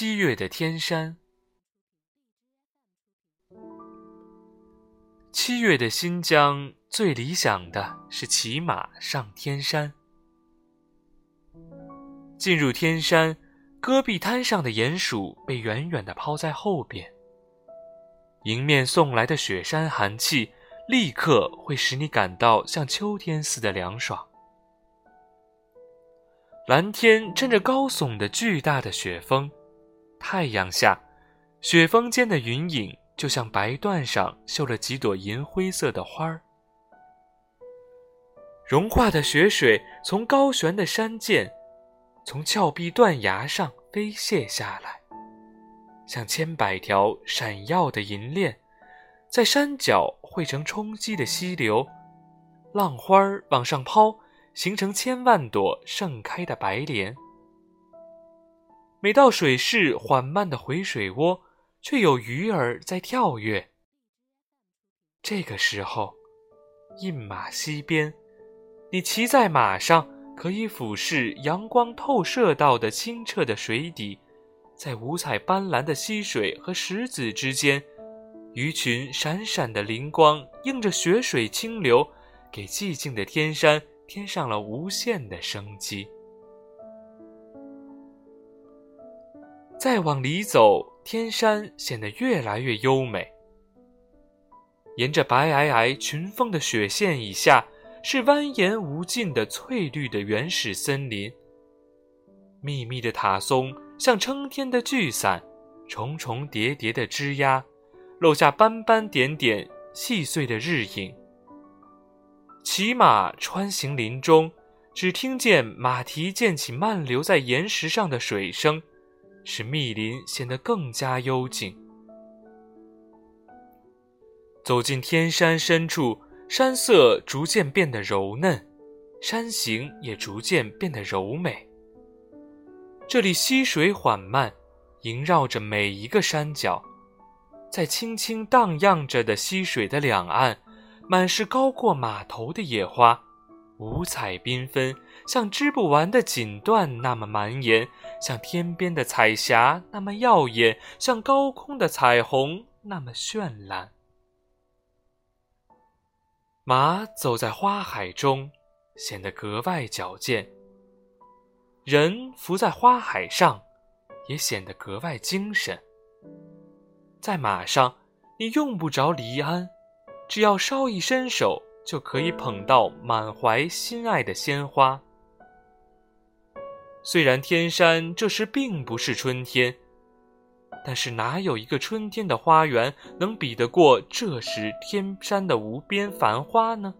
七月的天山。七月的新疆最理想的是骑马上天山。进入天山，戈壁滩上的鼹鼠被远远地抛在后边。迎面送来的雪山寒气，立刻会使你感到像秋天似的凉爽。蓝天衬着高耸的巨大的雪峰，太阳下，雪峰间的云影。就像白缎上绣了几朵银灰色的花儿，融化的雪水从高悬的山涧，从峭壁断崖上飞泻下来，像千百条闪耀的银链，在山脚汇成冲击的溪流，浪花儿往上抛，形成千万朵盛开的白莲。每到水势缓慢的回水窝。却有鱼儿在跳跃。这个时候，印马溪边，你骑在马上，可以俯视阳光透射到的清澈的水底，在五彩斑斓的溪水和石子之间，鱼群闪闪的灵光映着雪水清流，给寂静的天山添上了无限的生机。再往里走。天山显得越来越优美。沿着白皑皑群峰的雪线以下，是蜿蜒无尽的翠绿的原始森林。密密的塔松像撑天的巨伞，重重叠叠的枝桠，漏下斑斑点点细碎的日影。骑马穿行林中，只听见马蹄溅起漫流在岩石上的水声。使密林显得更加幽静。走进天山深处，山色逐渐变得柔嫩，山形也逐渐变得柔美。这里溪水缓慢，萦绕着每一个山脚，在轻轻荡漾着的溪水的两岸，满是高过马头的野花。五彩缤纷，像织不完的锦缎那么蔓延，像天边的彩霞那么耀眼，像高空的彩虹那么绚烂。马走在花海中，显得格外矫健；人浮在花海上，也显得格外精神。在马上，你用不着离鞍，只要稍一伸手。就可以捧到满怀心爱的鲜花。虽然天山这时并不是春天，但是哪有一个春天的花园能比得过这时天山的无边繁花呢？